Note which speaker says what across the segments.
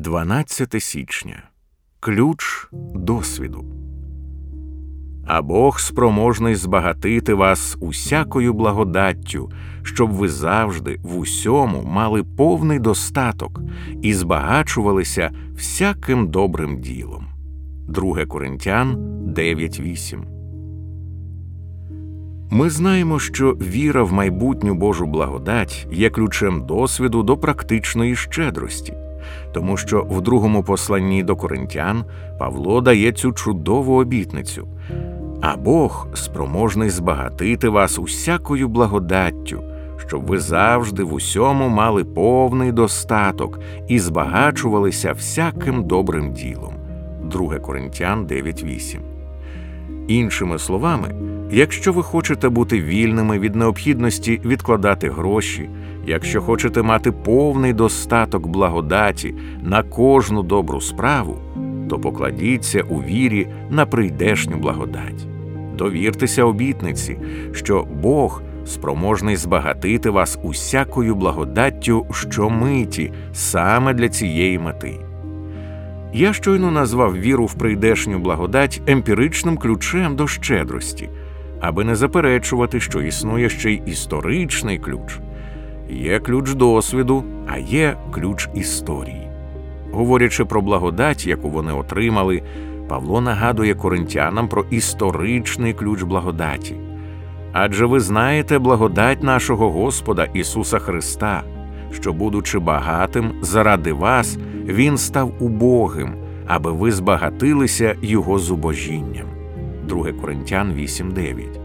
Speaker 1: 12 січня Ключ досвіду. А Бог спроможний збагатити вас усякою благодаттю, щоб ви завжди в усьому мали повний достаток і збагачувалися всяким добрим ділом. 2 Коринтян 9.8 Ми знаємо, що віра в майбутню Божу благодать є ключем досвіду до практичної щедрості тому що в другому посланні до коринтян Павло дає цю чудову обітницю. А Бог спроможний збагатити вас усякою благодаттю, щоб ви завжди в усьому мали повний достаток і збагачувалися всяким добрим ділом. 2 Коринтян 9.8 Іншими словами, якщо ви хочете бути вільними від необхідності відкладати гроші, якщо хочете мати повний достаток благодаті на кожну добру справу, то покладіться у вірі на прийдешню благодать. Довіртеся обітниці, що Бог спроможний збагатити вас усякою благодаттю щомиті саме для цієї мети. Я щойно назвав віру в прийдешню благодать емпіричним ключем до щедрості, аби не заперечувати, що існує ще й історичний ключ. Є ключ досвіду, а є ключ історії. Говорячи про благодать, яку вони отримали, Павло нагадує коринтянам про історичний ключ благодаті. Адже ви знаєте благодать нашого Господа Ісуса Христа, що, будучи багатим, заради вас, Він став убогим, аби ви збагатилися Його зубожінням. 2 Коринтян 8.9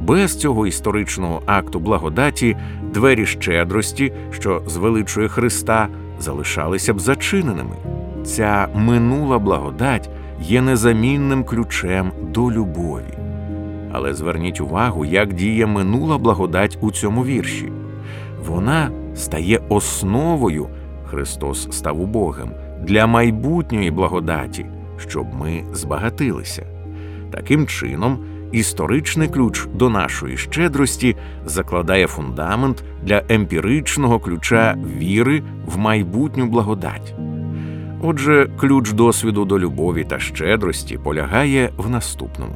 Speaker 1: без цього історичного акту благодаті двері щедрості, що звеличує Христа, залишалися б зачиненими. Ця минула благодать є незамінним ключем до любові. Але зверніть увагу, як діє минула благодать у цьому вірші. Вона стає основою Христос став убогим для майбутньої благодаті, щоб ми збагатилися. Таким чином, історичний ключ до нашої щедрості закладає фундамент для емпіричного ключа віри в майбутню благодать. Отже, ключ досвіду до любові та щедрості полягає в наступному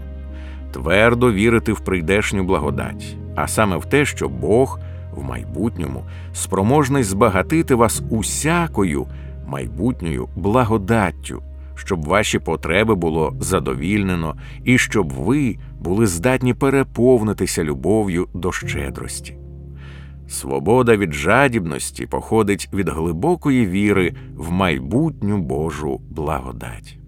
Speaker 1: твердо вірити в прийдешню благодать, а саме в те, що Бог в майбутньому спроможний збагатити вас усякою майбутньою благодаттю щоб ваші потреби було задовільнено і щоб ви були здатні переповнитися любов'ю до щедрості. Свобода від жадібності походить від глибокої віри в майбутню Божу благодать.